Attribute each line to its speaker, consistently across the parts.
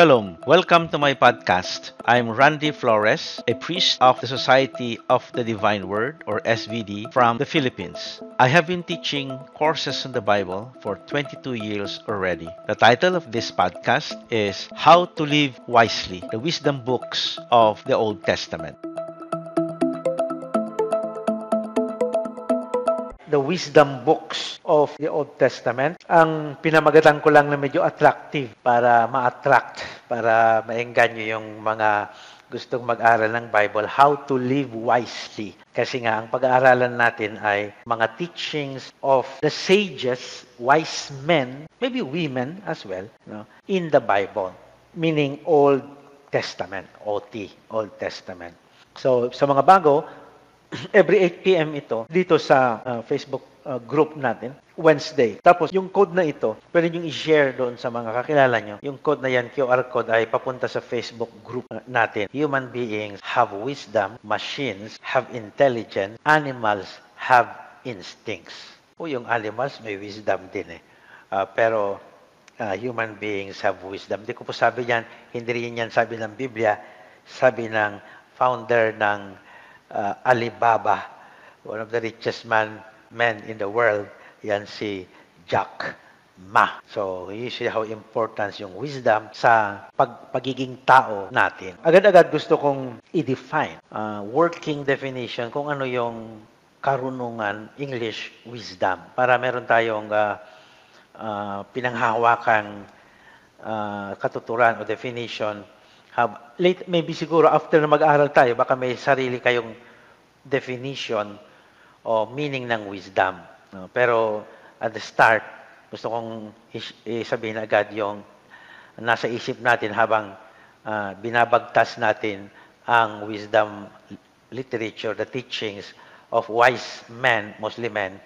Speaker 1: Shalom. Welcome to my podcast. I'm Randy Flores, a priest of the Society of the Divine Word or SVD from the Philippines. I have been teaching courses on the Bible for 22 years already. The title of this podcast is How to Live Wisely: The Wisdom Books of the Old Testament.
Speaker 2: Wisdom books of the Old Testament. Ang pinamagatan ko lang na medyo attractive para ma-attract, para maengganyo yung mga gustong mag-aral ng Bible, how to live wisely. Kasi nga, ang pag-aaralan natin ay mga teachings of the sages, wise men, maybe women as well, no, in the Bible. Meaning Old Testament, OT, Old Testament. So, sa mga bago, every 8 p.m. ito dito sa uh, Facebook uh, group natin, Wednesday. Tapos yung code na ito, pwede nyo i-share doon sa mga kakilala nyo. Yung code na yan, QR code, ay papunta sa Facebook group natin. Human beings have wisdom, machines have intelligence, animals have instincts. O yung animals, may wisdom din eh. Uh, pero uh, human beings have wisdom. Hindi ko po sabi yan, hindi rin yan sabi ng Biblia, sabi ng founder ng uh, Alibaba, one of the richest man men in the world, yan si Jack Ma. So, you see how important yung wisdom sa pag pagiging tao natin. Agad-agad gusto kong i-define, uh, working definition, kung ano yung karunungan, English wisdom, para meron tayong uh, uh, pinanghahawakan uh, katuturan o definition have, late, maybe siguro after na mag-aral tayo, baka may sarili kayong definition o meaning ng wisdom. No? Pero at the start, gusto kong isabihin agad yung nasa isip natin habang uh, binabagtas natin ang wisdom literature, the teachings of wise men, mostly men,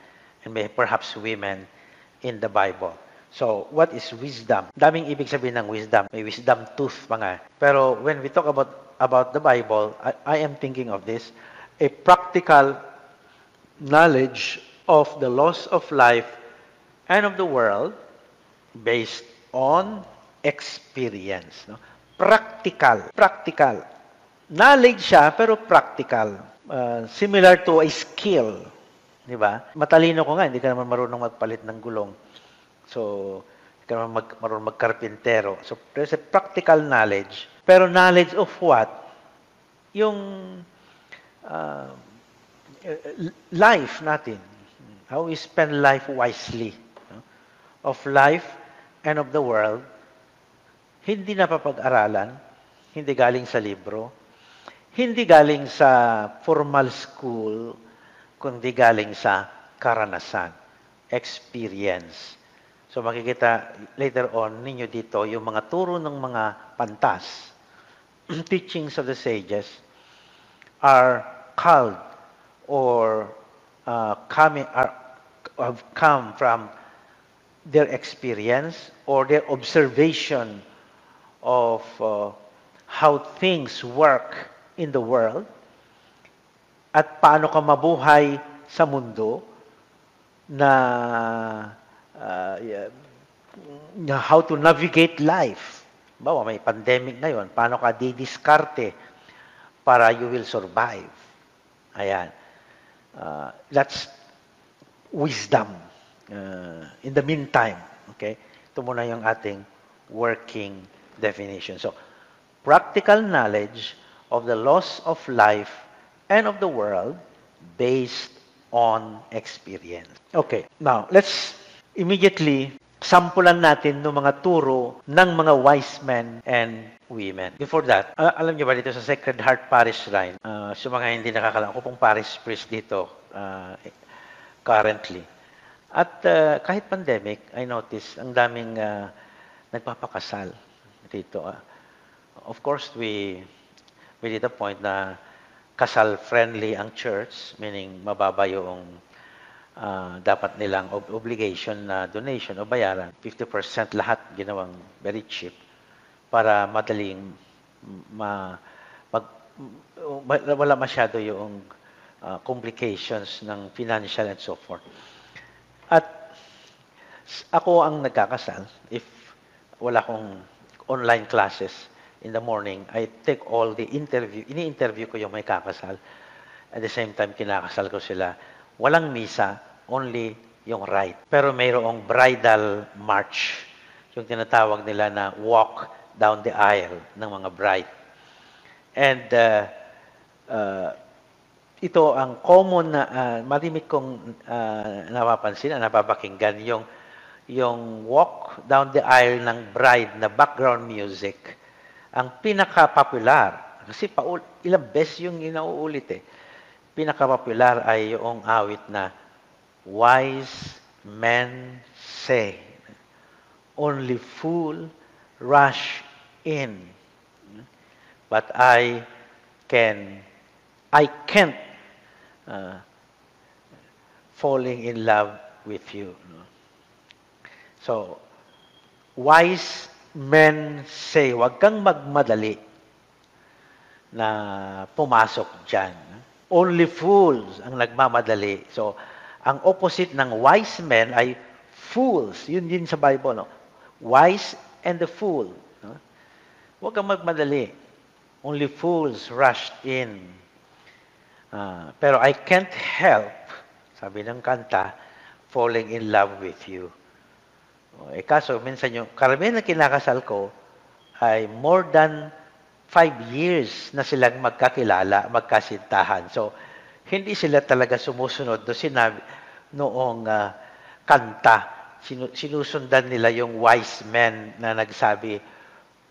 Speaker 2: and perhaps women in the Bible. So, what is wisdom? Daming ibig sabihin ng wisdom. May wisdom tooth mga. Pero when we talk about about the Bible, I, I am thinking of this, a practical knowledge of the laws of life and of the world based on experience. No? Practical. Practical. Knowledge siya, pero practical. Uh, similar to a skill. Di ba? Matalino ko nga, hindi ka naman marunong magpalit ng gulong. So, ka mag, marunong magkarpintero. So, there's a practical knowledge. Pero knowledge of what? Yung uh, life natin. How we spend life wisely. No? Of life and of the world. Hindi napapag-aralan. Hindi galing sa libro. Hindi galing sa formal school, kundi galing sa karanasan, experience. So makikita later on ninyo dito yung mga turo ng mga pantas, teachings of the sages are called or uh, coming are have come from their experience or their observation of uh, how things work in the world at paano ka mabuhay sa mundo na uh, yeah, how to navigate life. Bawa, may pandemic na yon. Paano ka didiskarte para you will survive? Ayan. Uh, that's wisdom. Uh, in the meantime, okay? Ito muna yung ating working definition. So, practical knowledge of the laws of life and of the world based on experience. Okay, now let's immediately sampulan natin ng mga turo ng mga wise men and women. Before that, uh, alam niyo ba dito sa Sacred Heart Parish Shrine, uh, sa mga hindi nakakalam, ako pong parish priest dito uh, currently. At uh, kahit pandemic, I noticed ang daming uh, nagpapakasal dito. Uh, of course, we we did a point na kasal-friendly ang church, meaning mababa yung uh, dapat nilang ob- obligation na donation o bayaran. 50% lahat ginawang very cheap para madaling ma, mag, wala masyado yung uh, complications ng financial and so forth. At ako ang nagkakasal if wala akong online classes in the morning, I take all the interview, ini-interview ko yung may kakasal. At the same time, kinakasal ko sila. Walang misa, only yung rite. Pero mayroong bridal march, yung tinatawag nila na walk down the aisle ng mga bride. And uh, uh, ito ang common na uh, marimik kong uh, napapansin, na napapakinggan, yung yung walk down the aisle ng bride na background music, ang pinaka-popular, kasi paul, ilang beses yung inauulit eh, pinaka-popular ay yung awit na wise men say, only fool rush in, but I can, I can't uh, falling in love with you. So, wise men say, wag kang magmadali na pumasok dyan. Only fools ang nagmamadali. So, ang opposite ng wise men ay fools. Yun din sa Bible. No? Wise and the fool. No? Huwag kang magmadali. Only fools rushed in. Uh, pero I can't help, sabi ng kanta, falling in love with you. Eh kaso, minsan yung karamihan na kinakasal ko ay more than five years na silang magkakilala, magkasintahan. So, hindi sila talaga sumusunod do sinabi noong uh, kanta. Sinu- sinusundan nila yung wise men na nagsabi,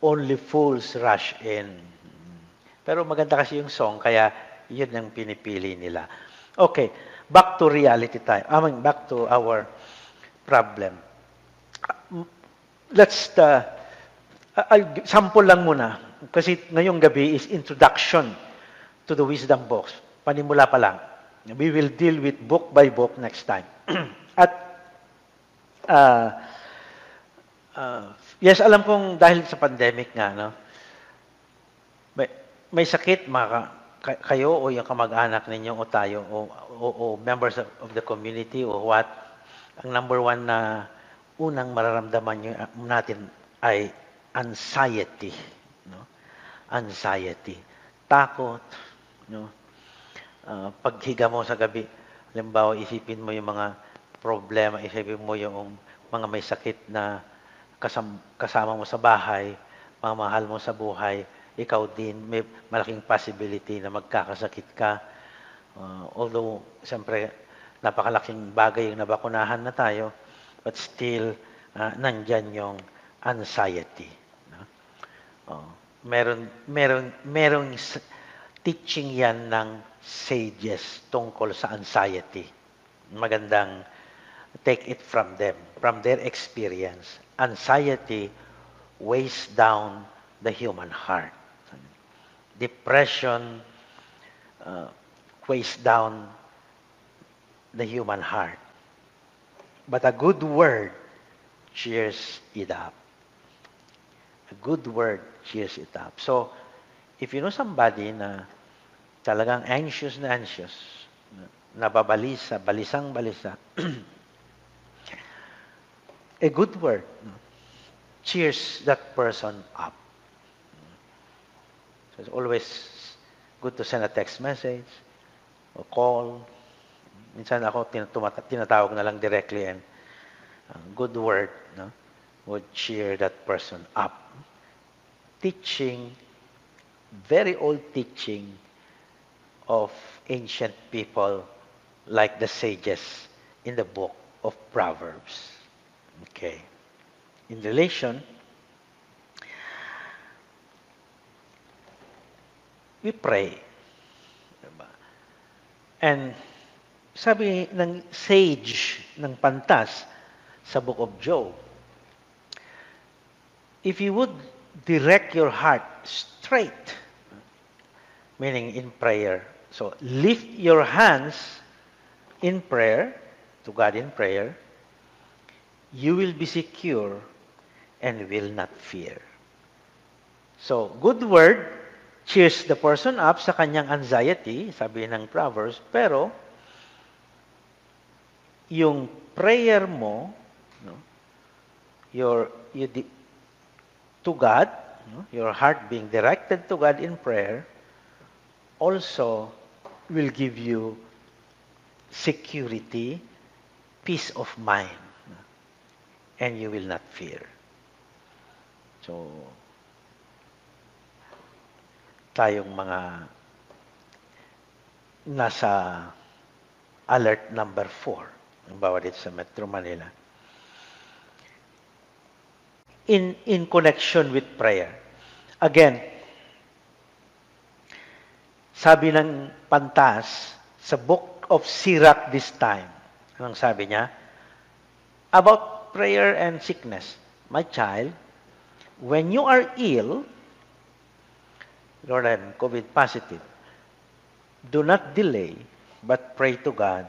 Speaker 2: only fools rush in. Pero maganda kasi yung song, kaya yun ang pinipili nila. Okay, back to reality time. I mean, back to our problem let's, uh, I'll, sample lang muna. Kasi ngayong gabi is introduction to the wisdom box. Panimula pa lang. We will deal with book by book next time. At, uh, uh, yes, alam kong dahil sa pandemic nga, no, may, may sakit, mga kayo o yung kamag-anak ninyo o tayo o, o, o members of, of the community o what, ang number one na unang mararamdaman ah, natin ay anxiety. Anxiety. Takot. No? Uh, paghiga mo sa gabi, halimbawa isipin mo yung mga problema, isipin mo yung mga may sakit na kasam, kasama mo sa bahay, mga mahal mo sa buhay, ikaw din, may malaking possibility na magkakasakit ka. Uh, although, siyempre, napakalaking bagay yung nabakunahan na tayo, but still, uh, nandyan yung anxiety. No? Oh, meron, meron, merong teaching yan ng sages tungkol sa anxiety. Magandang take it from them, from their experience. Anxiety weighs down the human heart. Depression uh, weighs down the human heart. But a good word cheers it up. A good word cheers it up. So, if you know somebody na talagang anxious na anxious, nababalisa, balisang balisa, a good word cheers that person up. So it's always good to send a text message or call Minsan ako tinatawag na lang directly and uh, good word no, would cheer that person up. Teaching, very old teaching of ancient people like the sages in the book of Proverbs. Okay. In relation, we pray. And sabi ng sage ng pantas sa Book of Job, if you would direct your heart straight, meaning in prayer, so lift your hands in prayer, to God in prayer, you will be secure and will not fear. So, good word cheers the person up sa kanyang anxiety, sabi ng Proverbs, pero yung prayer mo, no, your, you, to God, your heart being directed to God in prayer, also will give you security, peace of mind, and you will not fear. So, tayong mga nasa alert number 4, ang bawat dito sa Metro Manila, in, in connection with prayer. Again, sabi ng Pantas sa book of Sirach this time, anong sabi niya? About prayer and sickness. My child, when you are ill, Lord, I'm COVID positive, do not delay, but pray to God,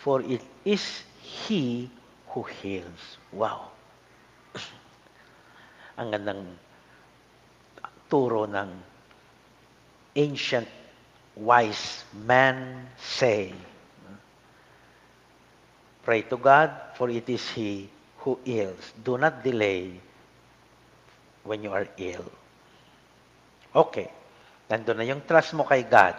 Speaker 2: for it is He who heals. Wow. Ang gandang turo ng ancient wise man say. Pray to God, for it is He who heals. Do not delay when you are ill. Okay. Nandun na yung trust mo kay God.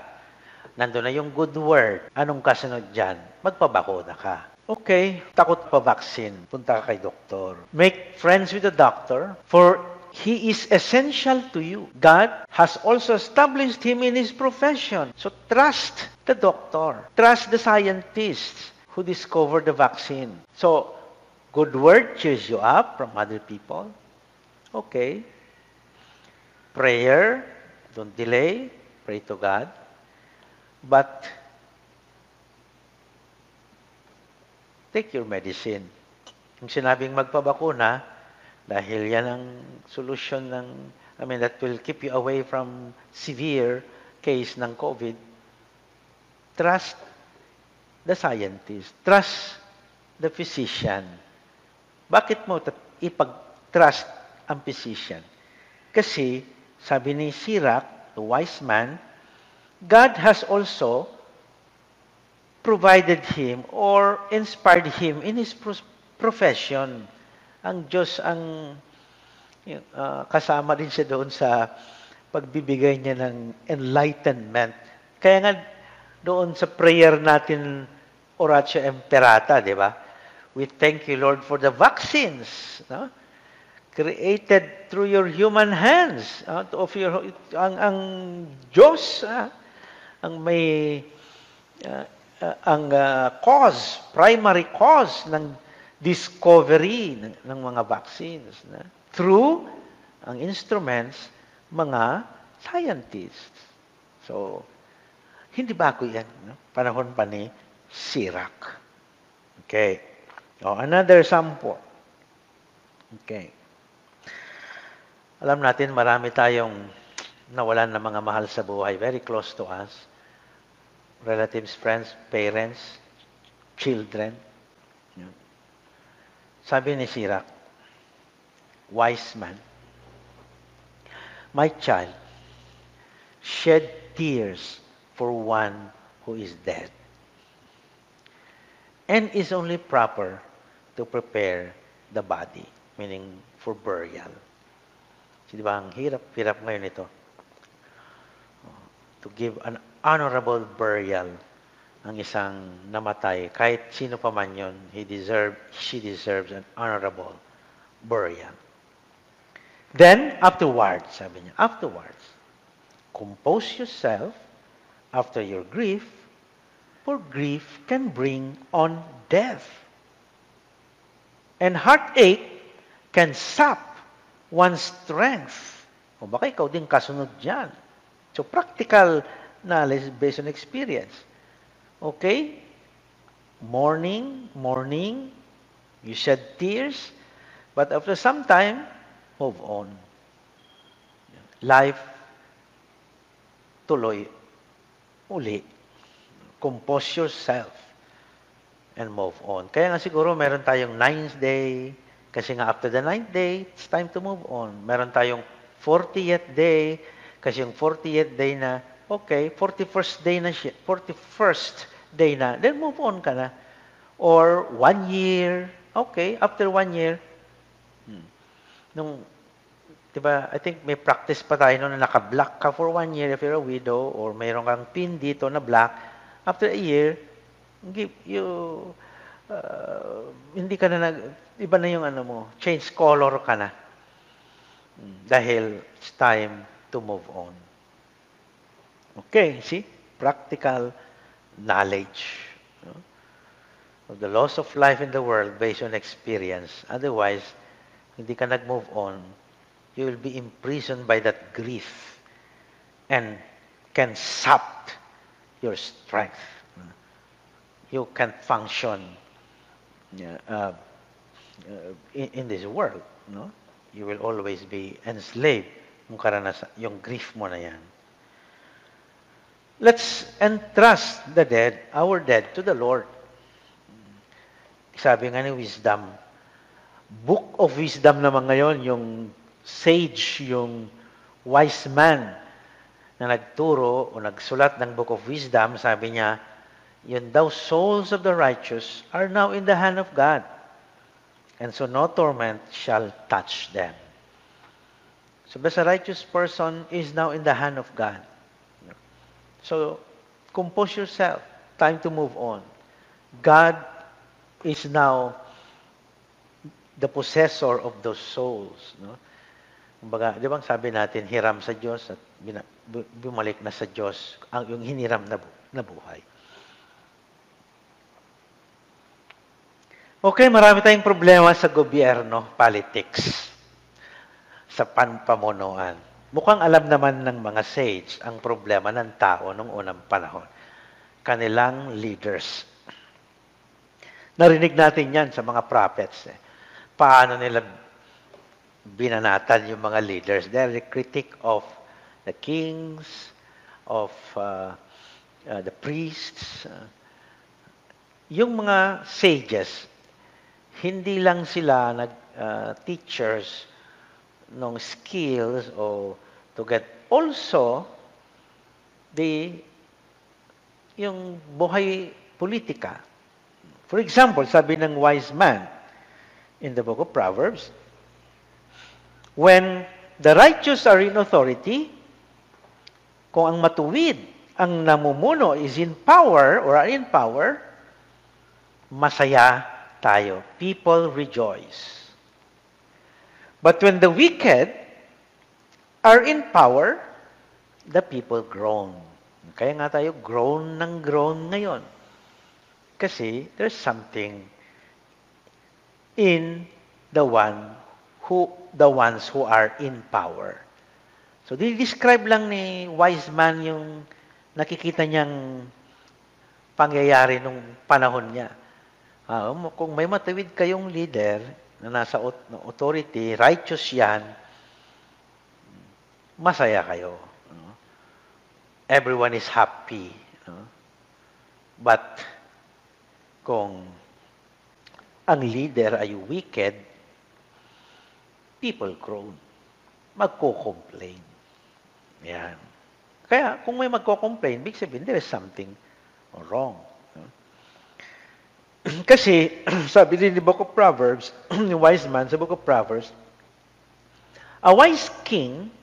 Speaker 2: Nandun na yung good word. Anong kasunod dyan? Magpabakuna ka. Okay, takot pa vaccine. Punta ka kay doktor. Make friends with the doctor, for he is essential to you. God has also established him in his profession. So trust the doctor. Trust the scientists who discovered the vaccine. So, good word cheers you up from other people. Okay. Prayer, don't delay. Pray to God. But take your medicine. Yung sinabing magpabakuna, dahil yan ang solusyon ng, I mean, that will keep you away from severe case ng COVID, trust the scientist. Trust the physician. Bakit mo ipag-trust ang physician? Kasi, sabi ni Sirach, the wise man, God has also provided him or inspired him in his profession. Ang Diyos ang uh, kasama din siya doon sa pagbibigay niya ng enlightenment. Kaya nga doon sa prayer natin Oratio Imperata, di ba? We thank you, Lord, for the vaccines. No? Created through your human hands. Uh, of your, ang, ang Diyos, uh, ang may uh, uh, ang uh, cause, primary cause ng discovery ng, ng mga vaccines. Na? Through ang instruments, mga scientists. So, hindi bago yan. No? Panahon pa ni Sirac. Okay. Oh, another sample. Okay. Alam natin, marami tayong nawalan ng mga mahal sa buhay, very close to us relatives, friends, parents, children. Sabi ni Sirach, wise man, my child, shed tears for one who is dead and is only proper to prepare the body, meaning for burial. So, di ba, ang hirap-hirap ngayon ito. To give an honorable burial ang isang namatay. Kahit sino pa man yun, he deserve, she deserves an honorable burial. Then, afterwards, sabi niya, afterwards, compose yourself after your grief, for grief can bring on death. And heartache can sap one's strength. O baka ikaw din kasunod dyan. So, practical knowledge based on experience. Okay? Morning, morning, you shed tears, but after some time, move on. Life, tuloy, uli. Compose yourself and move on. Kaya nga siguro meron tayong ninth day, kasi nga after the ninth day, it's time to move on. Meron tayong 40th day, kasi yung 40th day na Okay, 41st day na siya, 41st day na, then move on ka na. Or one year, okay, after one year, hmm, nung di ba, I think may practice pa tayo noon na naka-black ka for one year if you're a widow or mayroon kang pin dito na black. After a year, you, uh, hindi ka na nag, iba na yung ano mo, change color ka na. Dahil it's time to move on. Okay, see? Practical knowledge no? of the loss of life in the world based on experience. Otherwise, hindi ka nag-move on, you will be imprisoned by that grief and can sap your strength. You can't function uh, uh, in, in this world. No? You will always be enslaved yung grief mo na yan. Let's entrust the dead, our dead, to the Lord. Sabi nga ni wisdom, book of wisdom naman ngayon, yung sage, yung wise man na nagturo o nagsulat ng book of wisdom, sabi niya, yun daw, souls of the righteous are now in the hand of God. And so no torment shall touch them. So the righteous person is now in the hand of God. So compose yourself. Time to move on. God is now the possessor of those souls. No? Kumbaga, di ba sabi natin, hiram sa Diyos at bumalik na sa Diyos ang yung hiniram na, na buhay. Okay, marami tayong problema sa gobyerno, politics, sa panpamunuan. Mukhang alam naman ng mga sage ang problema ng tao noong unang panahon. Kanilang leaders. Narinig natin yan sa mga prophets. Eh. Paano nila binanatan yung mga leaders. They're the critic of the kings, of uh, uh, the priests. Uh, yung mga sages, hindi lang sila nag uh, teachers ng skills o to get also the yung buhay politika. For example, sabi ng wise man in the book of Proverbs, when the righteous are in authority, kung ang matuwid ang namumuno is in power or are in power, masaya tayo. People rejoice. But when the wicked are in power, the people groan. Kaya nga tayo groan ng groan ngayon. Kasi there's something in the one who the ones who are in power. So, describe lang ni wise man yung nakikita niyang pangyayari nung panahon niya. Uh, kung may matawid kayong leader na nasa authority, righteous yan, masaya kayo. Everyone is happy. But kung ang leader ay wicked, people groan. Magko-complain. Yan. Kaya kung may magko-complain, big sabihin, there is something wrong. Kasi, sabi din ni Book of Proverbs, yung wise man sa Book of Proverbs, a wise king,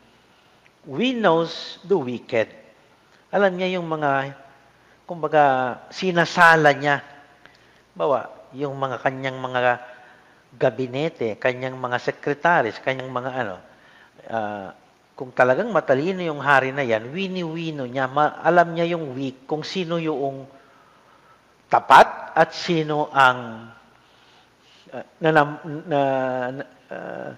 Speaker 2: we knows the wicked. Alam niya yung mga, kumbaga, sinasala niya. Bawa, yung mga kanyang mga gabinete, kanyang mga sekretaris, kanyang mga ano, uh, kung talagang matalino yung hari na yan, wini-wino niya, ma- alam niya yung weak, kung sino yung tapat at sino ang uh, na, na, na, uh,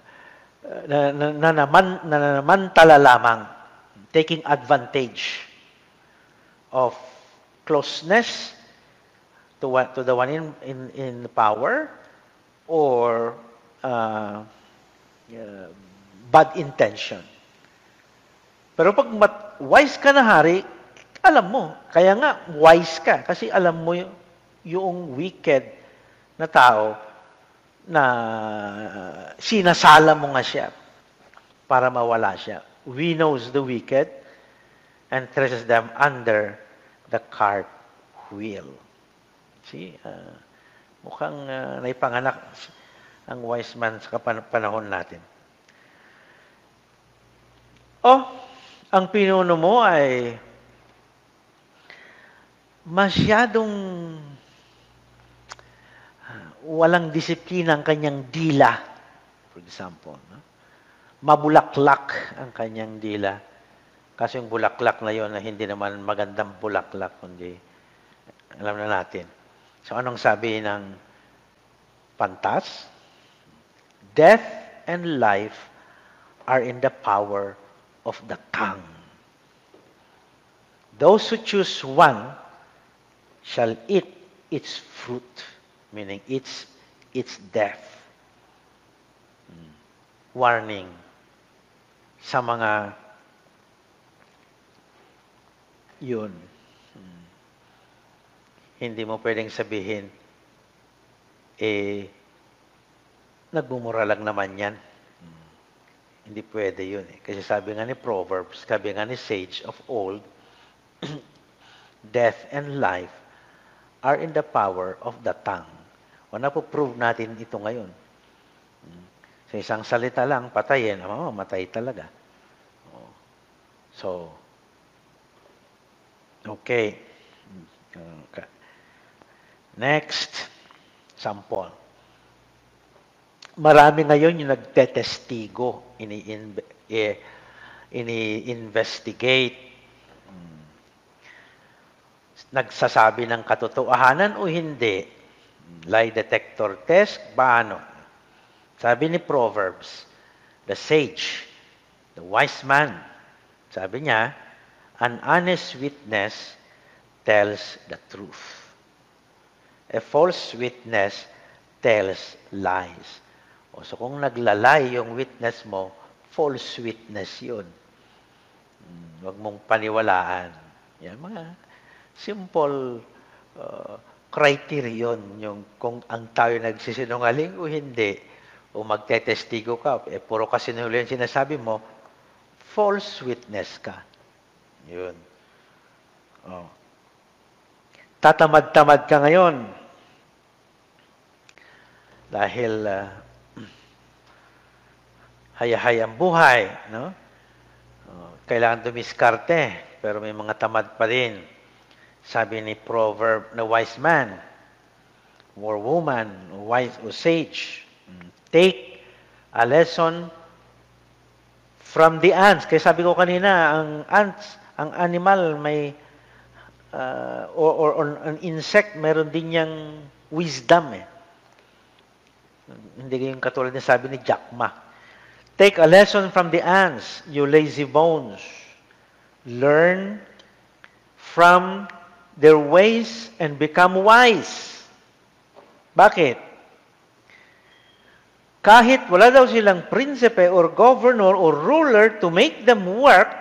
Speaker 2: na, na, na, naman, na namantala lamang taking advantage of closeness to, to the one in, in, in power or uh, uh, bad intention. Pero pag mat, wise ka na hari, alam mo. Kaya nga, wise ka. Kasi alam mo yung, yung wicked na tao na sinasala mo nga siya para mawala siya. We knows the wicked and traces them under the cart wheel. See, uh, mukhang uh, naipanganak ang wise man sa panahon natin. Oh, ang pinuno mo ay masyadong walang disiplina ang kanyang dila, for example. No? Mabulaklak ang kanyang dila. Kasi yung bulaklak na yon na hindi naman magandang bulaklak, kundi alam na natin. So anong sabi ng pantas? Death and life are in the power of the tongue. Those who choose one shall eat its fruit, meaning its its death. Hmm. Warning sa mga yun. Hmm. Hindi mo pwedeng sabihin, eh, nagmumura lang naman yan. Hmm. Hindi pwede yun eh. Kasi sabi nga ni Proverbs, sabi nga ni Sage of old, death and life are in the power of the tongue. O napoprove natin ito ngayon. Hmm. Sa isang salita lang, patayin, oh, matay talaga. So, okay. okay. Next, sample. Marami ngayon yung nagtetestigo, ini-investigate, hmm. nagsasabi ng katotohanan o hindi. Lie detector test, paano? Sabi ni Proverbs, the sage, the wise man, sabi niya, an honest witness tells the truth. A false witness tells lies. O, so kung naglalay yung witness mo, false witness yun. Hmm, huwag mong paniwalaan. Yan, mga simple uh, criterion yung kung ang tayo nagsisinungaling o hindi o magtetestigo ka, eh puro kasinungaling sinasabi mo, false witness ka. Yun. Oh. Tatamad-tamad ka ngayon dahil uh, hayahay ang buhay, no? Oh, kailangan dumiskarte, pero may mga tamad pa din. Sabi ni proverb na wise man, or woman, wise or sage, take a lesson from the ants. Kaya sabi ko kanina, ang ants, ang animal may uh, or, or, or an insect, meron din niyang wisdom eh. Hindi yung katulad na sabi ni Jack Ma. Take a lesson from the ants, you lazy bones. Learn from their ways and become wise. Bakit? Kahit wala daw silang prinsipe or governor or ruler to make them work,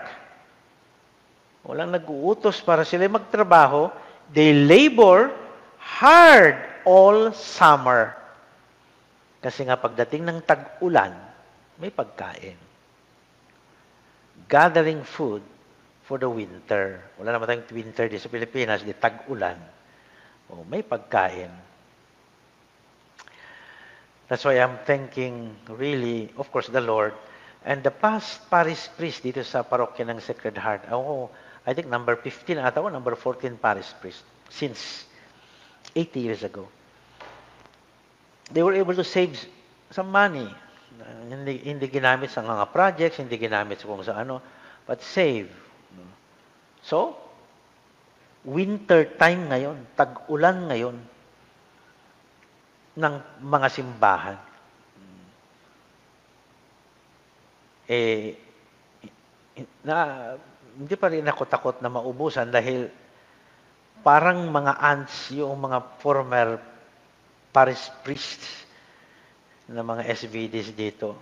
Speaker 2: walang nag-uutos para sila magtrabaho, they labor hard all summer. Kasi nga pagdating ng tag-ulan, may pagkain. Gathering food for the winter. Wala naman tayong winter di sa Pilipinas, di tag-ulan. Oh, may pagkain. That's why I'm thanking really, of course, the Lord and the past parish priest dito sa parokya ng Sacred Heart. Oh, I think number 15 ata o number 14 parish priest since 80 years ago. They were able to save some money hindi, hindi ginamit sa mga projects, hindi ginamit sa kung sa ano, but save. So, winter time ngayon, tag-ulan ngayon ng mga simbahan. Eh, na, hindi pa rin ako takot na maubusan dahil parang mga ants yung mga former parish priests ng mga SVDs dito.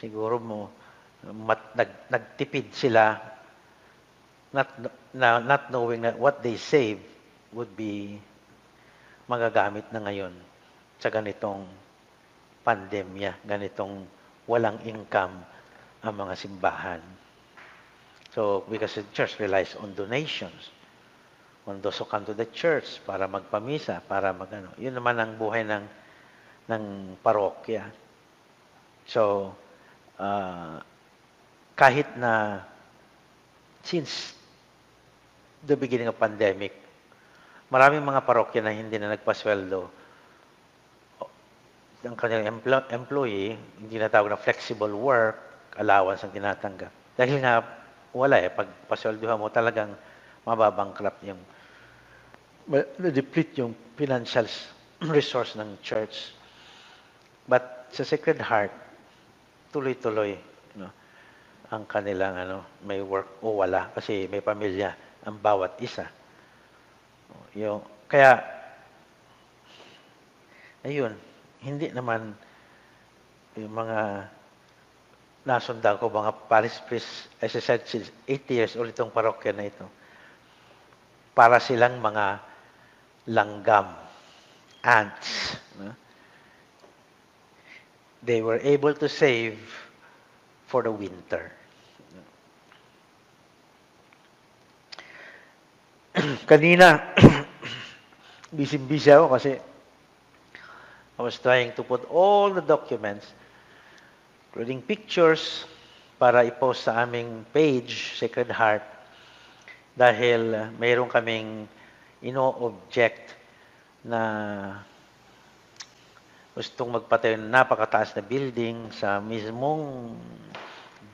Speaker 2: Siguro mo, mat, nag, nagtipid sila not, na, not knowing that what they save would be magagamit na ngayon sa ganitong pandemya, ganitong walang income ang mga simbahan. So, because the church relies on donations, on those who come to the church para magpamisa, para magano. Yun naman ang buhay ng ng parokya. So, uh, kahit na since the beginning of pandemic, maraming mga parokya na hindi na nagpasweldo. Ang kanilang empl- employee, hindi na tawag na flexible work, allowance ang tinatanggap. Dahil nga, wala eh. Pag pasweldohan mo, talagang mababangkrap yung na-deplete yung financial resource ng church. But sa Sacred Heart, tuloy-tuloy no, ang kanilang ano, may work o wala kasi may pamilya ang bawat isa. Yung, kaya, ayun, hindi naman yung mga nasundan ko, mga parish priest, as I said, since 80 years old itong parokya na ito, para silang mga langgam, ants. No? They were able to save for the winter. Kanina, busy-busy ako kasi I was trying to put all the documents, including pictures, para i-post sa aming page, Sacred Heart, dahil uh, mayroon kaming ino-object na gustong magpatayo ng napakataas na building sa mismong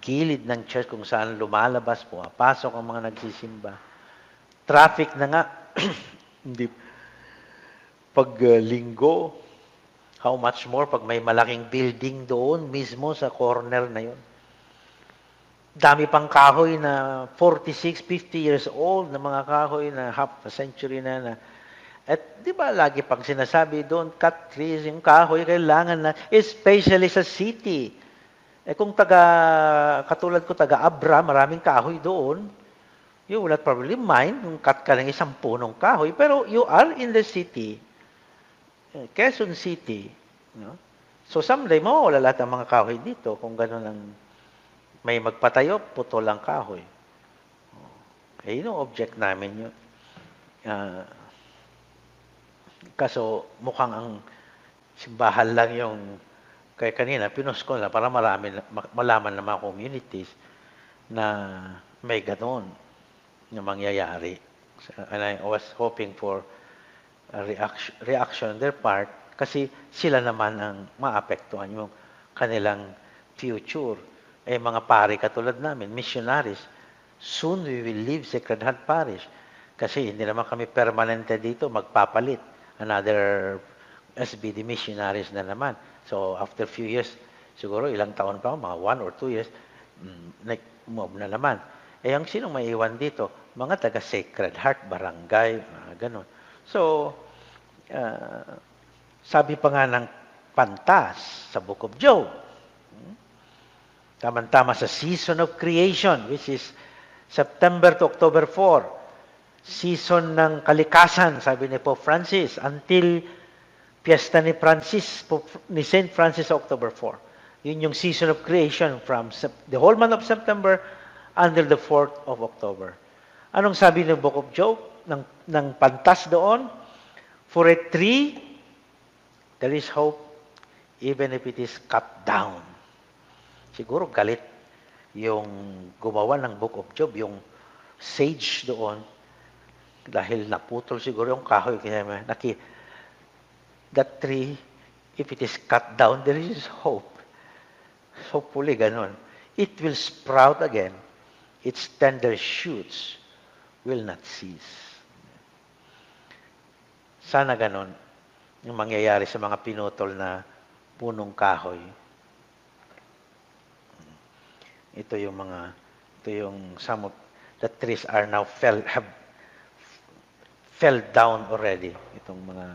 Speaker 2: gilid ng church kung saan lumalabas, pumapasok ang mga nagsisimba Traffic na nga. Hindi. Pag uh, linggo, how much more pag may malaking building doon mismo sa corner na yon. Dami pang kahoy na 46, 50 years old na mga kahoy na half a century na na at di ba lagi pang sinasabi, don't cut trees, yung kahoy kailangan na, especially sa city. Eh kung taga, katulad ko, taga Abra, maraming kahoy doon, you will not probably mind kung cut ka ng isang punong kahoy, pero you are in the city, eh, Quezon City, no? So someday, mawawala lahat ng mga kahoy dito kung gano'n ang may magpatayo, putol ang kahoy. Eh, yun ang object namin yun. Uh, kaso mukhang ang simbahan lang yung kaya kanina, pinost ko na para marami, malaman ng mga communities na may gano'n na mangyayari. And I was hoping for a reaction, reaction on their part kasi sila naman ang maapektuhan yung kanilang future. Eh, mga pari katulad namin, missionaries, soon we will leave Sacred Heart Parish. Kasi hindi naman kami permanente dito, magpapalit. Another SBD missionaries na naman. So, after few years, siguro ilang taon pa, mga one or two years, mm, move na naman. Eh, ang sinong maiwan dito? Mga taga Sacred Heart, barangay, mga ganun. So, uh, sabi pa nga ng pantas sa Book of Job, hmm, tama-tama sa season of creation, which is September to October 4, season ng kalikasan, sabi ni Pope Francis, until piyesta ni Francis, ni St. Francis October 4. Yun yung season of creation from the whole month of September until the 4th of October. Anong sabi ng Book of Job? Ng, ng pantas doon? For a tree, there is hope even if it is cut down. Siguro galit yung gumawa ng Book of Job, yung sage doon, dahil naputol siguro yung kahoy. Kaya naki, that tree, if it is cut down, there is hope. Hopefully, ganun. It will sprout again its tender shoots will not cease. Sana ganon yung mangyayari sa mga pinutol na punong kahoy. Ito yung mga, ito yung some of the trees are now fell, have fell down already. Itong mga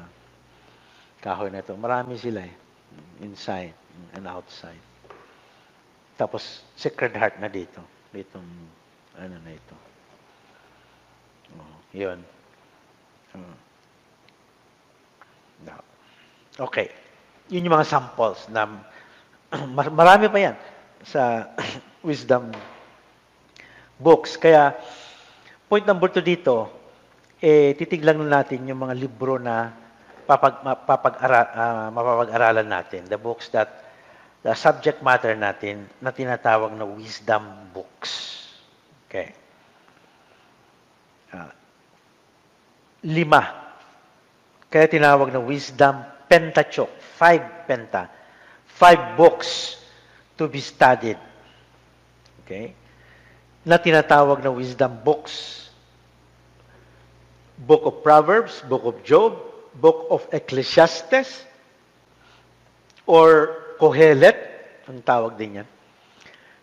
Speaker 2: kahoy na ito. Marami sila eh. Inside and outside. Tapos, Sacred Heart na dito itong ano na ito. Oh, yun. Hmm. No. Okay. Yun yung mga samples na marami pa yan sa wisdom books. Kaya, point number two dito, eh, titiglan natin yung mga libro na papag, mapapag-ara, uh, mapapag-aralan natin. The books that the subject matter natin na tinatawag na wisdom books. Okay. Uh, lima. Kaya tinawag na wisdom Pentateuch. Five penta. Five books to be studied. Okay? Na tinatawag na wisdom books. Book of Proverbs, Book of Job, Book of Ecclesiastes, or Kohelet, ang tawag din yan.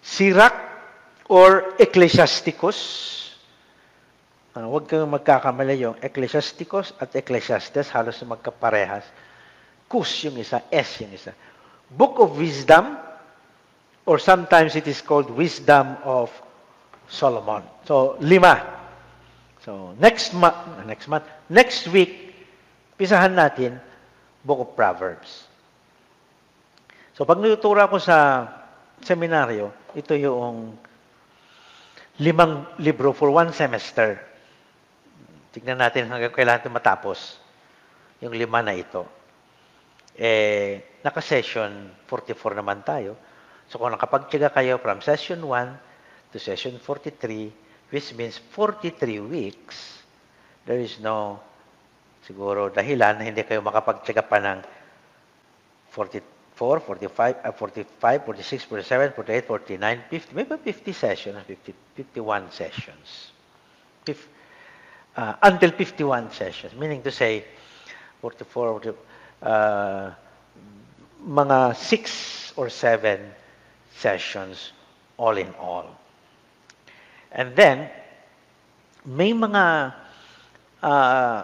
Speaker 2: Sirach or Ecclesiasticus. Uh, huwag kang magkakamali yung Ecclesiasticus at Ecclesiastes, halos magkaparehas. Kus yung isa, S yung isa. Book of Wisdom, or sometimes it is called Wisdom of Solomon. So, lima. So, next month, next month, next week, pisahan natin Book of Proverbs. So, pag nagtuturo ako sa seminaryo, ito yung limang libro for one semester. Tignan natin hanggang kailan ito matapos. Yung lima na ito. Eh, naka-session 44 naman tayo. So, kung nakapagtyaga kayo from session 1 to session 43, which means 43 weeks, there is no siguro dahilan na hindi kayo makapagtyaga pa ng 43 44, 45, uh, 45, 46, 47, 48, 49, 50, maybe 50 sessions, 50, 51 sessions. 50, uh, until 51 sessions, meaning to say, 44, 40, uh, mga 6 or 7 sessions all in all. And then, may mga uh,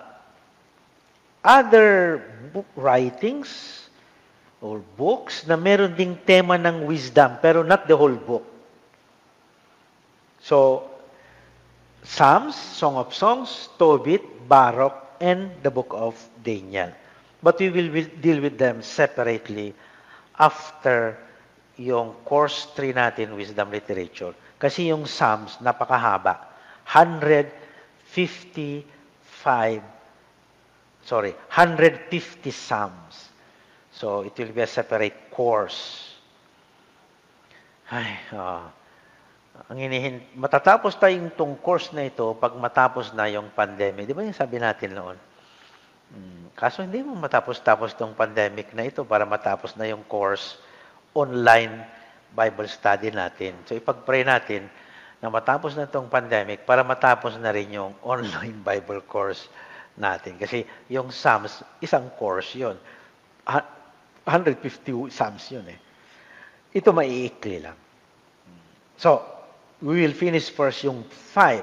Speaker 2: other book writings or books na meron ding tema ng wisdom, pero not the whole book. So, Psalms, Song of Songs, Tobit, Baruch, and the book of Daniel. But we will deal with them separately after yung course 3 natin, Wisdom Literature. Kasi yung Psalms, napakahaba. 155, sorry, 150 Psalms. So, it will be a separate course. Ay, uh, ang inihin, matatapos tayong tong course na ito pag matapos na yung pandemic. Di ba yung sabi natin noon? Hmm, kaso hindi mo matapos-tapos tong pandemic na ito para matapos na yung course online Bible study natin. So ipag-pray natin na matapos na itong pandemic para matapos na rin yung online Bible course natin. Kasi yung Psalms, isang course yon 150 Psalms yun eh. Ito maiikli lang. So, we will finish first yung 5.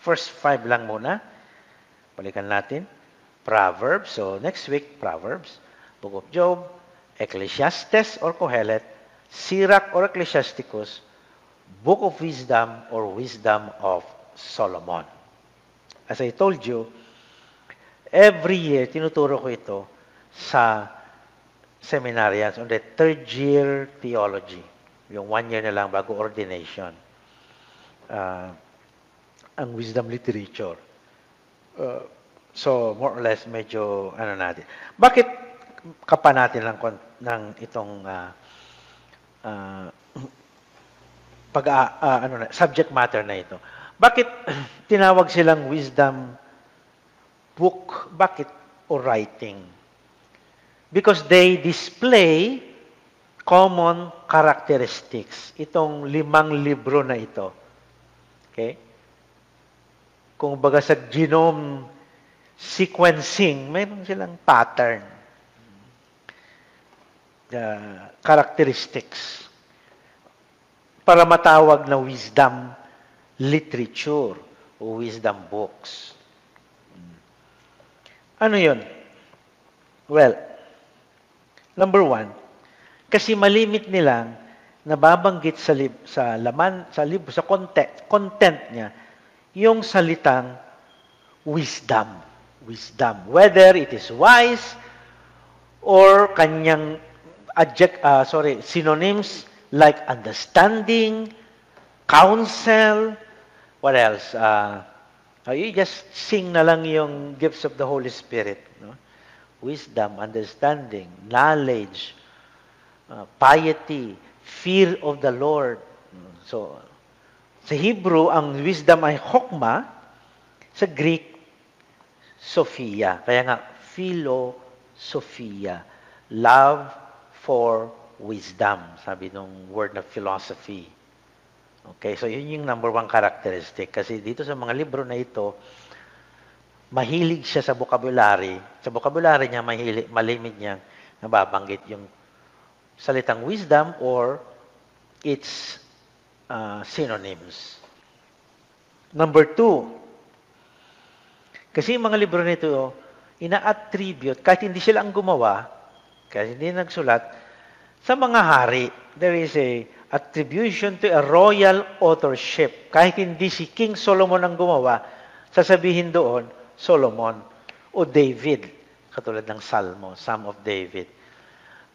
Speaker 2: First 5 lang muna. Balikan natin. Proverbs. So, next week, Proverbs. Book of Job. Ecclesiastes or Kohelet. Sirach or Ecclesiasticus. Book of Wisdom or Wisdom of Solomon. As I told you, every year, tinuturo ko ito sa seminarians on the third year theology. Yung one year na lang bago ordination. Uh, ang wisdom literature. Uh, so, more or less, medyo, ano natin. Bakit kapa natin ng, ng itong uh, uh, pag, uh, ano na, subject matter na ito? Bakit tinawag silang wisdom book? Bakit? O writing? because they display common characteristics. Itong limang libro na ito. Okay? Kung baga sa genome sequencing, mayroon silang pattern. Uh, characteristics. Para matawag na wisdom literature o wisdom books. Ano yun? Well, Number one, kasi malimit nilang nababanggit sa, lib, sa laman, sa libro, sa content, content niya, yung salitang wisdom. Wisdom. Whether it is wise or kanyang adject, uh, sorry, synonyms like understanding, counsel, what else? Uh, you just sing na lang yung gifts of the Holy Spirit. No? wisdom, understanding, knowledge, uh, piety, fear of the Lord. So, sa Hebrew, ang wisdom ay chokma. Sa Greek, Sophia. Kaya nga, philosophia. Love for wisdom. Sabi nung word na philosophy. Okay, so yun yung number one characteristic. Kasi dito sa mga libro na ito, mahilig siya sa vocabulary. Sa vocabulary niya, mahilig, malimit niya nababanggit yung salitang wisdom or its uh, synonyms. Number two, kasi yung mga libro nito, ina-attribute, kahit hindi sila ang gumawa, kahit hindi nagsulat, sa mga hari, there is a attribution to a royal authorship. Kahit hindi si King Solomon ang gumawa, sasabihin doon, Solomon o David, katulad ng Salmo, Psalm of David.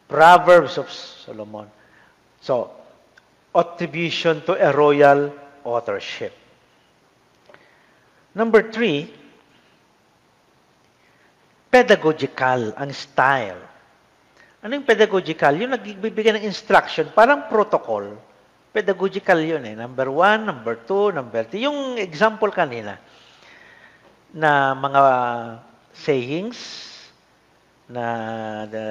Speaker 2: Proverbs of Solomon. So, attribution to a royal authorship. Number three, pedagogical ang style. Ano yung pedagogical? Yung nagbibigay ng instruction, parang protocol. Pedagogical yun eh. Number one, number two, number three. Yung example kanina na mga sayings na the,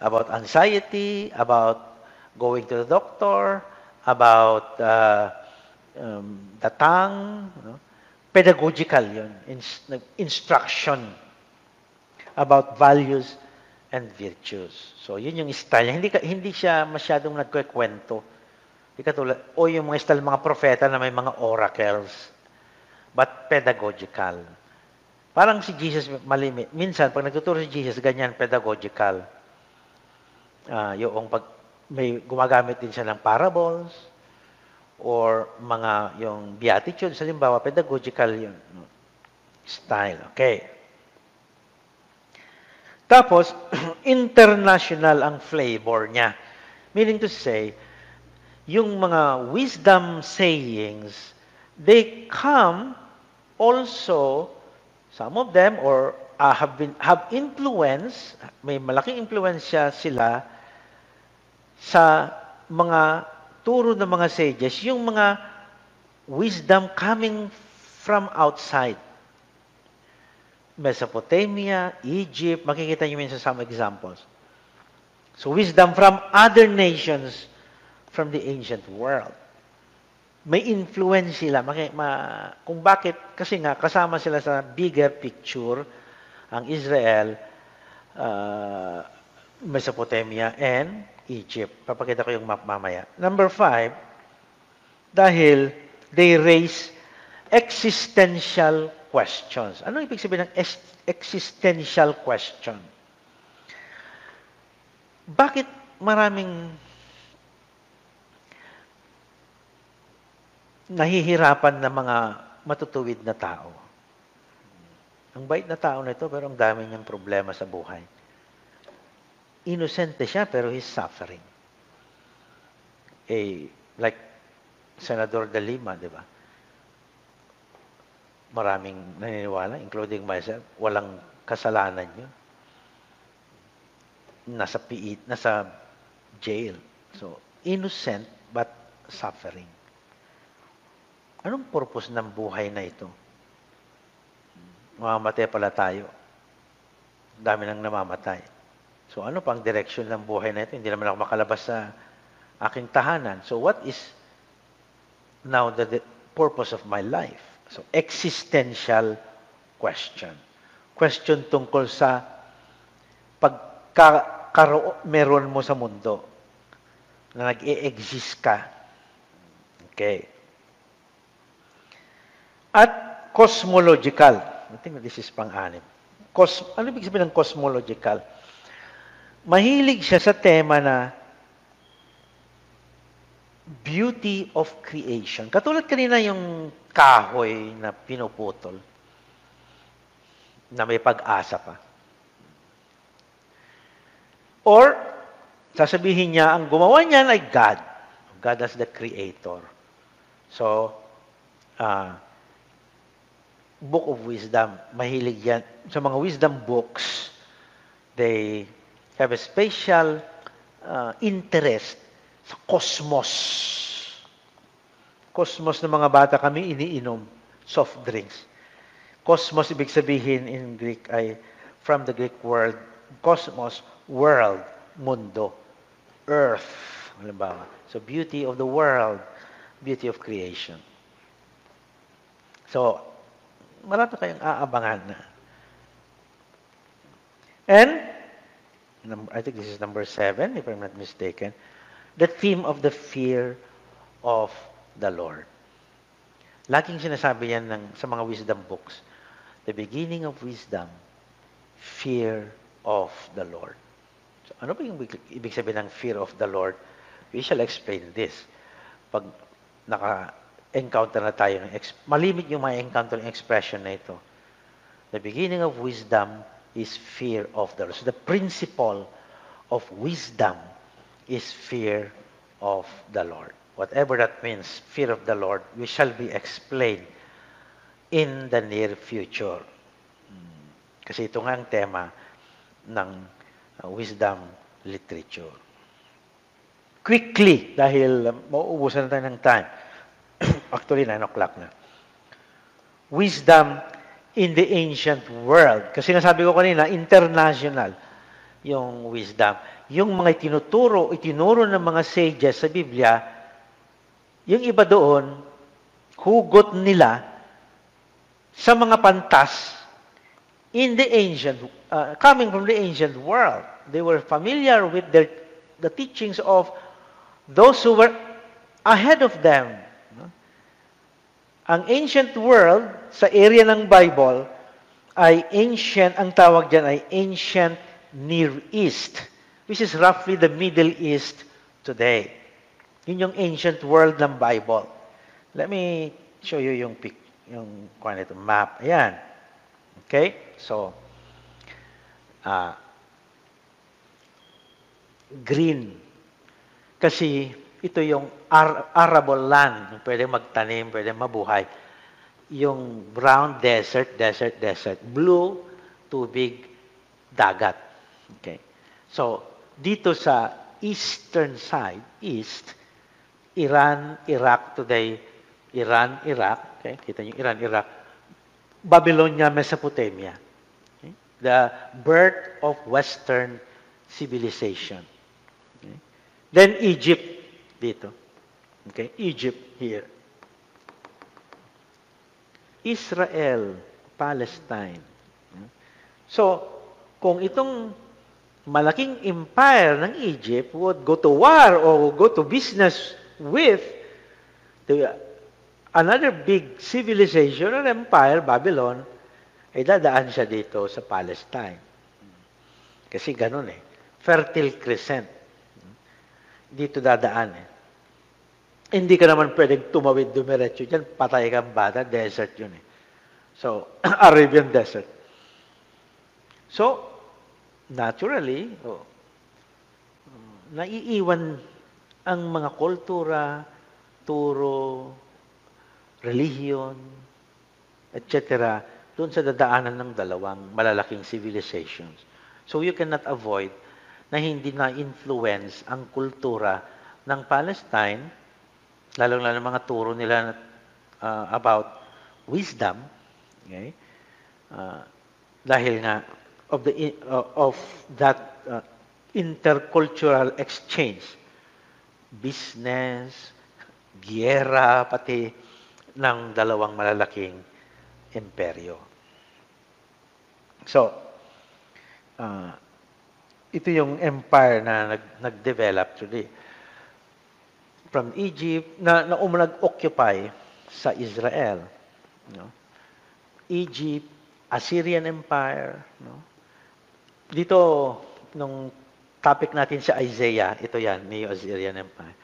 Speaker 2: about anxiety, about going to the doctor, about uh, um, the tongue, no? pedagogical yun, instruction about values and virtues. So, yun yung style. Hindi, hindi siya masyadong nagkwekwento. Hindi katulad, o yung mga style mga propeta na may mga oracles, but pedagogical. Parang si Jesus malimit. Minsan, pag nagtuturo si Jesus, ganyan, pedagogical. Uh, yung pag may gumagamit din siya ng parables or mga yung beatitudes, halimbawa, pedagogical yun. Style. Okay. Tapos, international ang flavor niya. Meaning to say, yung mga wisdom sayings, they come also, some of them, or uh, have, been, have influence, may malaking influensya sila sa mga turo ng mga sages, yung mga wisdom coming from outside. Mesopotamia, Egypt, makikita niyo minsan some examples. So wisdom from other nations from the ancient world. May influence sila. Maki, ma, kung bakit, kasi nga, kasama sila sa bigger picture, ang Israel, uh, Mesopotamia, and Egypt. Papakita ko yung map mamaya. Number five, dahil they raise existential questions. Ano ibig sabihin ng existential question? Bakit maraming nahihirapan na mga matutuwid na tao? Ang bait na tao na ito, pero ang dami niyang problema sa buhay. Inosente siya, pero he's suffering. Eh, like Senador De Lima, di ba? maraming naniniwala, including myself, walang kasalanan yun. Nasa piit, nasa jail. So, innocent but suffering. Anong purpose ng buhay na ito? Mamamatay pala tayo. Dami nang namamatay. So, ano pang direction ng buhay na ito? Hindi naman ako makalabas sa aking tahanan. So, what is now the purpose of my life? So, existential question. Question tungkol sa pagkakaroon meron mo sa mundo na nag-e-exist ka. Okay. At cosmological. I think this is pang-anim. Cos ano ibig sabihin ng cosmological? Mahilig siya sa tema na beauty of creation. Katulad kanina yung kahoy na pinuputol na may pag-asa pa. Or, sasabihin niya, ang gumawa niyan ay God. God as the creator. So, uh, Book of Wisdom, mahilig yan. Sa mga wisdom books, they have a special uh, interest sa cosmos. Cosmos ng mga bata kami iniinom, soft drinks. Cosmos, ibig sabihin in Greek ay from the Greek word, cosmos, world, mundo, earth, halimbawa. So, beauty of the world, beauty of creation. So, marami kayong aabangan na. And, I think this is number seven, if I'm not mistaken, the theme of the fear of the Lord. Laging sinasabi yan ng, sa mga wisdom books. The beginning of wisdom, fear of the Lord. So, ano ba yung ibig sabihin ng fear of the Lord? We shall explain this. Pag naka-encounter na tayo malimit yung mga encounter ng expression na ito. The beginning of wisdom is fear of the Lord. So the principle of wisdom is fear of the Lord. Whatever that means, fear of the Lord, we shall be explained in the near future. Hmm. Kasi ito nga ang tema ng uh, wisdom literature. Quickly, dahil mauubusan na tayo ng time. Actually, 9 o'clock na. Wisdom in the ancient world. Kasi nasabi ko kanina, international yung wisdom. Yung mga itinuturo, itinuro ng mga sages sa Biblia, yung iba doon, hugot nila sa mga pantas in the ancient, uh, coming from the ancient world. They were familiar with their, the teachings of those who were ahead of them. Ang ancient world sa area ng Bible ay ancient, ang tawag dyan ay ancient Near East, which is roughly the Middle East today. Yun yung ancient world ng Bible. Let me show you yung pic, yung ito, map. Ayan. Okay? So, uh, green. Kasi ito yung ar- arable land. Pwede magtanim, pwede mabuhay. Yung brown desert, desert, desert. Blue, tubig, dagat. Okay. So, dito sa eastern side, east, Iran, Iraq today, Iran, Iraq, okay, kita niyo Iran, Iraq, Babylonia, Mesopotamia. Okay? The birth of Western civilization. Okay? Then Egypt dito. Okay? Egypt here. Israel, Palestine. So, kung itong malaking empire ng Egypt would go to war or go to business with the, another big civilization or empire, Babylon, ay dadaan siya dito sa Palestine. Kasi ganun eh. Fertile crescent. Dito dadaan eh. Hindi ka naman pwedeng tumawid dumiretso dyan. Patay kang bata. Desert yun eh. So, Arabian desert. So, naturally, oh, naiiwan ang mga kultura, turo, religion, etc. doon sa dadaanan ng dalawang malalaking civilizations. So you cannot avoid na hindi na-influence ang kultura ng Palestine, lalong-lalo mga turo nila uh, about wisdom, okay? Uh, dahil nga of the uh, of that uh, intercultural exchange business giyera pati ng dalawang malalaking imperyo so uh, ito yung empire na nag, nag-develop today from Egypt na, na um, nag-occupy sa Israel no? Egypt Assyrian Empire no? Dito, nung topic natin sa Isaiah, ito yan, Neo-Assyrian Empire.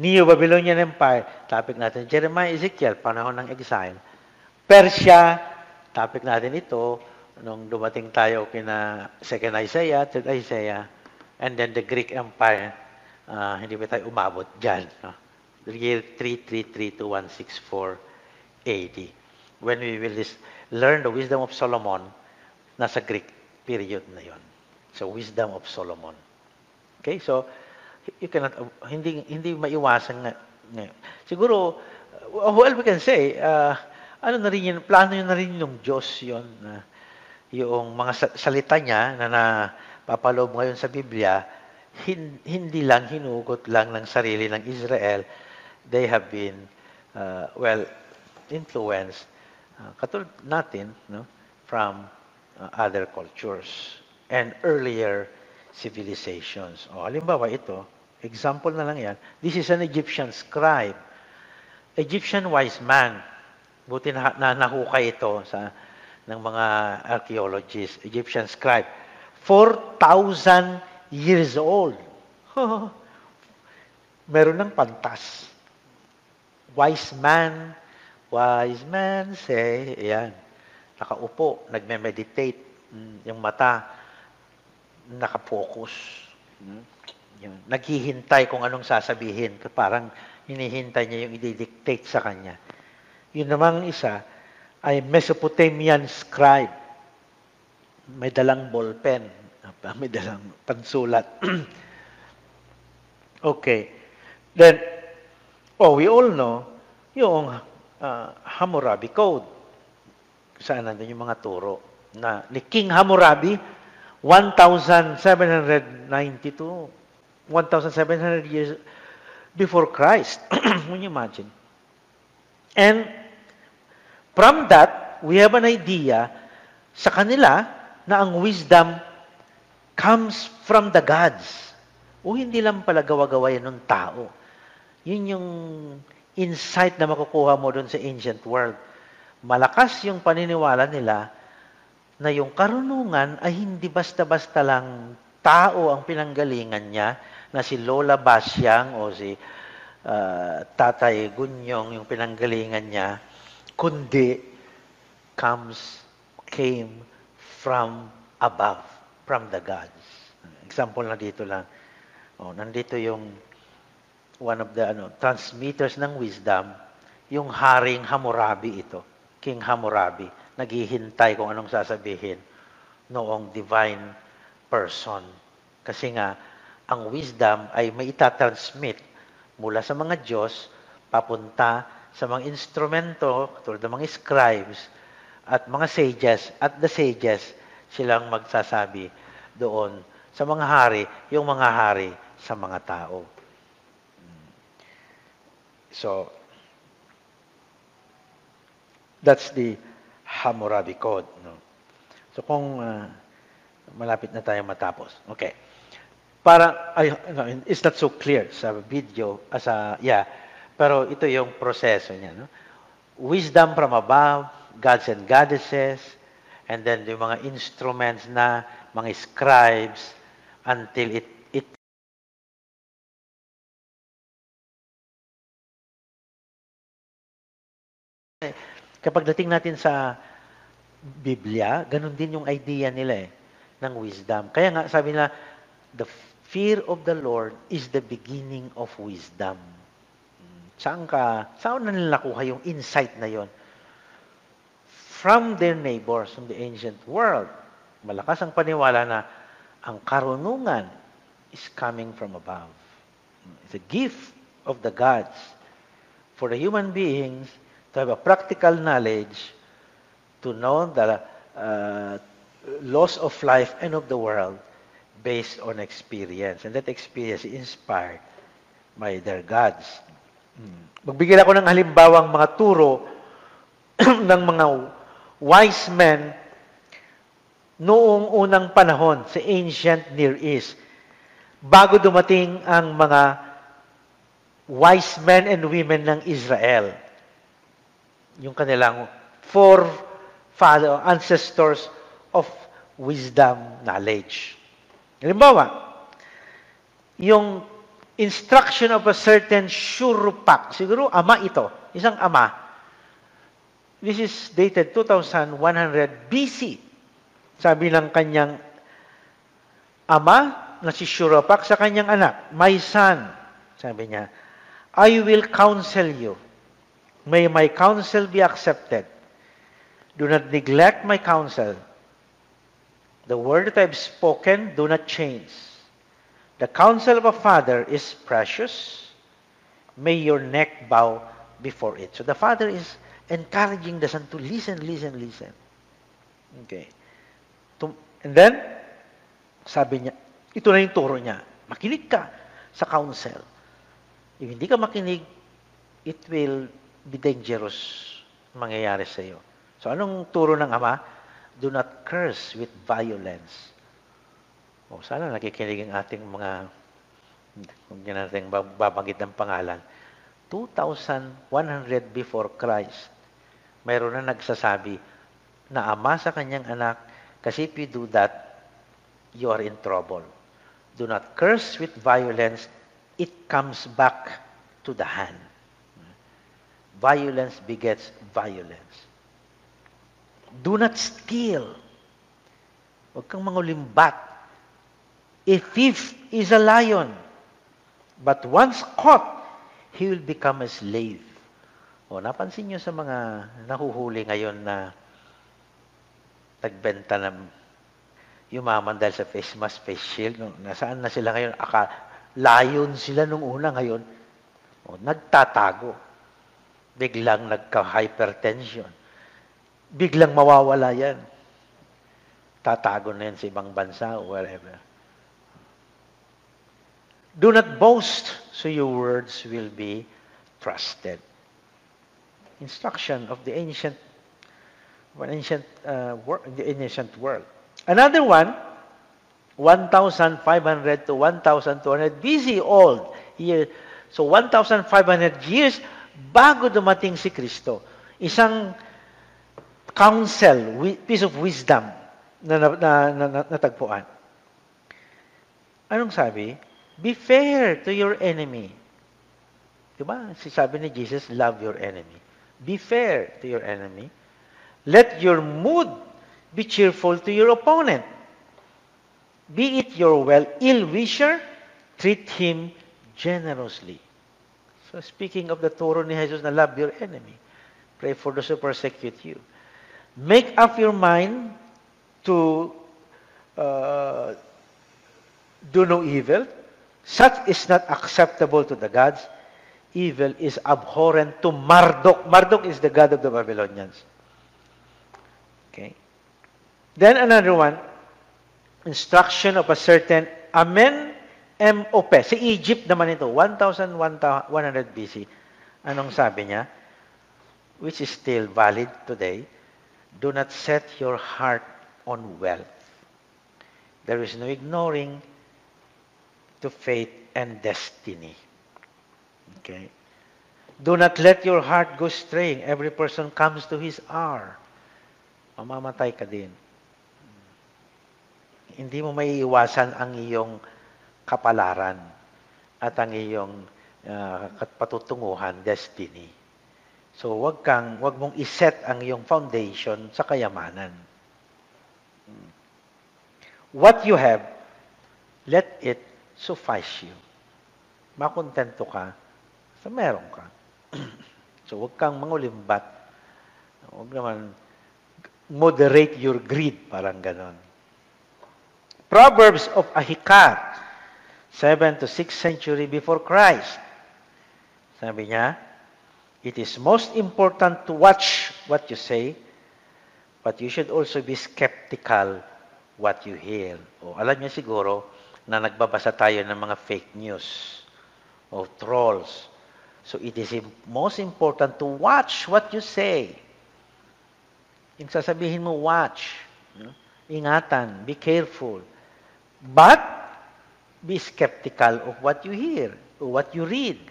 Speaker 2: Neo-Babylonian Empire, topic natin. Jeremiah, Ezekiel, panahon ng exile. Persia, topic natin ito, nung dumating tayo kina second Isaiah, third Isaiah, and then the Greek Empire, uh, hindi ba tayo umabot dyan? No? Year 333 to 164 AD. When we will learn the wisdom of Solomon, nasa Greek period na yon. So, wisdom of Solomon. Okay, so you cannot, hindi, hindi maiwasan nga. ngayon. Siguro, uh, well, we can say, uh, ano na rin yun, plano yun na rin yung Diyos yun, na yung mga sa- salita niya na napapaloob ngayon sa Biblia, hin- hindi lang, hinugot lang ng sarili ng Israel. They have been, uh, well, influenced, uh, katulad natin, no, from uh, other cultures and earlier civilizations. O, halimbawa ito, example na lang yan. This is an Egyptian scribe. Egyptian wise man. Buti na, na nahukay ito sa ng mga archaeologists. Egyptian scribe. 4,000 years old. Meron ng pantas. Wise man, wise man say, ayan, nakaupo, nagme-meditate, mm, yung mata, nakapokus. Mm, Yun. Naghihintay kung anong sasabihin. Parang hinihintay niya yung i-dictate sa kanya. Yun namang isa ay Mesopotamian scribe. May dalang ballpen. May dalang pansulat. okay. Then, oh, we all know yung uh, Hammurabi Code. Saan nandun yung mga turo na ni King Hammurabi, 1,792, 1,700 years before Christ. Can you imagine? And from that, we have an idea sa kanila na ang wisdom comes from the gods. O hindi lang pala gawa-gawa yan ng tao. Yun yung insight na makukuha mo doon sa ancient world. Malakas yung paniniwala nila na yung karunungan ay hindi basta-basta lang tao ang pinanggalingan niya, na si Lola Basyang o si uh, Tatay Gunyong yung pinanggalingan niya, kundi comes, came from above, from the gods. Example na dito lang. Oh, nandito yung one of the ano, transmitters ng wisdom, yung Haring Hammurabi ito, King Hammurabi, naghihintay kung anong sasabihin noong divine person. Kasi nga, ang wisdom ay may itatransmit mula sa mga Diyos papunta sa mga instrumento, tulad ng mga scribes at mga sages, at the sages, silang magsasabi doon sa mga hari, yung mga hari sa mga tao. So, that's the Hammurabi Code. No? So, kung uh, malapit na tayo matapos. Okay. Para, ay, no, it's not so clear sa video, as a, yeah, pero ito yung proseso niya. No? Wisdom from above, gods and goddesses, and then yung mga instruments na, mga scribes, until it, it kapag dating natin sa Biblia, ganun din yung idea nila eh, ng wisdom. Kaya nga, sabi nila, the fear of the Lord is the beginning of wisdom. Saan ka, saan na nila nakuha yung insight na yon? From their neighbors, from the ancient world. Malakas ang paniwala na ang karunungan is coming from above. It's a gift of the gods for the human beings to have a practical knowledge to know the uh, laws of life and of the world based on experience. And that experience is inspired by their gods. Hmm. Magbigay ako ng halimbawang mga turo ng mga wise men noong unang panahon sa ancient Near East. Bago dumating ang mga wise men and women ng Israel. Yung kanilang four father, ancestors of wisdom, knowledge. Halimbawa, yung instruction of a certain shurupak, siguro ama ito, isang ama. This is dated 2100 BC. Sabi ng kanyang ama na si Shurupak sa kanyang anak, My son, sabi niya, I will counsel you. May my counsel be accepted. Do not neglect my counsel. The word that I've spoken, do not change. The counsel of a father is precious. May your neck bow before it. So the father is encouraging the son to listen, listen, listen. Okay. And then, sabi niya, ito na yung turo niya. Makinig ka sa counsel. If hindi ka makinig, it will be dangerous mangyayari sa iyo. So anong turo ng Ama? Do not curse with violence. O sana nakikinig ang ating mga, kung natin babanggit ng pangalan, 2,100 before Christ, mayroon na nagsasabi na ama sa kanyang anak, kasi if you do that, you are in trouble. Do not curse with violence, it comes back to the hand. Violence begets violence. Do not steal. Huwag kang mangulimbat. A thief is a lion, but once caught, he will become a slave. O, napansin nyo sa mga nahuhuli ngayon na nagbenta ng yumaman dahil sa face mask, face shield. No? Nasaan na sila ngayon? Aka, lion sila nung una ngayon. O, nagtatago. Biglang nagka-hypertension. Biglang mawawala yan. Tatago na yan sa ibang bansa o wherever. Do not boast, so your words will be trusted. Instruction of the ancient, ancient, uh, wor- the ancient world. Another one, 1,500 to 1,200 BC old year. So 1,500 years bago dumating si Kristo. Isang counsel, piece of wisdom na, na, na, na, na natagpuan. Anong sabi? Be fair to your enemy. Diba? Sabi ni Jesus, love your enemy. Be fair to your enemy. Let your mood be cheerful to your opponent. Be it your well ill-wisher, treat him generously. So speaking of the turo ni Jesus na love your enemy, pray for those who persecute you. Make up your mind to uh, do no evil. Such is not acceptable to the gods. Evil is abhorrent to Marduk. Marduk is the god of the Babylonians. Okay. Then another one, instruction of a certain Amen MOP. Sa Egypt naman ito, 1,100 BC. Anong sabi niya? Which is still valid today. Do not set your heart on wealth. There is no ignoring to fate and destiny. Okay? Do not let your heart go straying. Every person comes to his hour. Mamamatay ka din. Hindi mo maiiwasan ang iyong kapalaran at ang iyong uh, patutunguhan, destiny. So, wag kang, wag mong iset ang iyong foundation sa kayamanan. What you have, let it suffice you. Makontento ka sa meron ka. so, huwag kang mangulimbat. Huwag naman moderate your greed, parang ganon. Proverbs of Ahikat, 7 to 6th century before Christ. Sabi niya, It is most important to watch what you say, but you should also be skeptical what you hear. O, alam niya siguro na nagbabasa tayo ng mga fake news o trolls. So it is most important to watch what you say. Yung sasabihin mo, watch. Ingatan, be careful. But, be skeptical of what you hear or what you read.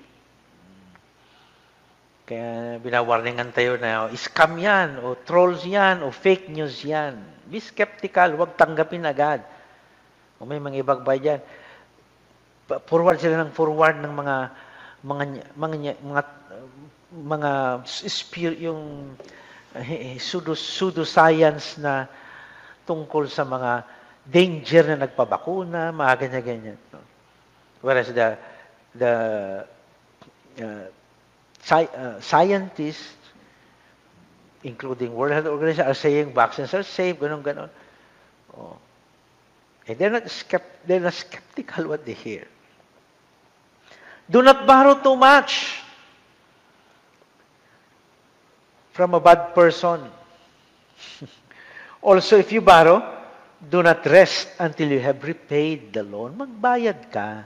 Speaker 2: Kaya binawarningan tayo na scam yan, o trolls yan, o fake news yan. Be skeptical, huwag tanggapin agad. O may mga ibang bay dyan. Forward sila ng forward ng mga mga mga mga mga spirit yung pseudo pseudo science na tungkol sa mga danger na nagpabakuna, mga ganyan-ganyan. Whereas the the uh, sci- uh, scientists, including World Health Organization, are saying vaccines are safe, ganun, ganun. Oh. Eh, they're not, skept- they're not skeptical what they hear. Do not borrow too much from a bad person. also, if you borrow, do not rest until you have repaid the loan. Magbayad ka.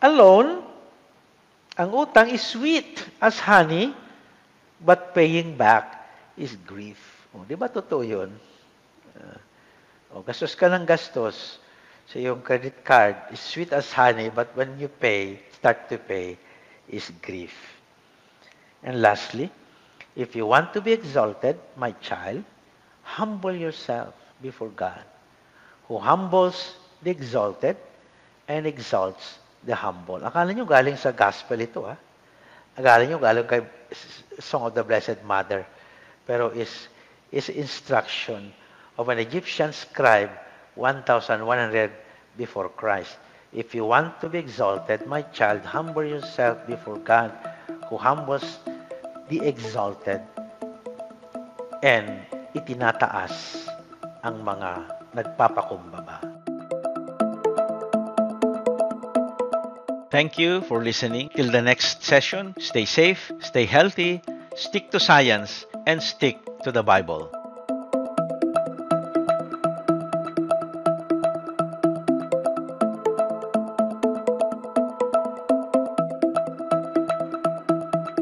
Speaker 2: A loan, ang utang is sweet as honey, but paying back is grief. O, di ba totoo yun? O, gastos ka ng gastos sa iyong credit card is sweet as honey, but when you pay, start to pay, is grief. And lastly, if you want to be exalted, my child, humble yourself before God, who humbles the exalted and exalts the humble. Akala nyo galing sa gospel ito, ha? Akala nyo galing kay Song of the Blessed Mother. Pero is, is instruction of an Egyptian scribe 1,100 before Christ. If you want to be exalted, my child, humble yourself before God, who humbles the exalted and itinataas ang mga nagpapakumbaba.
Speaker 1: Thank you for listening. Till the next session, stay safe, stay healthy, stick to science, and stick to the Bible.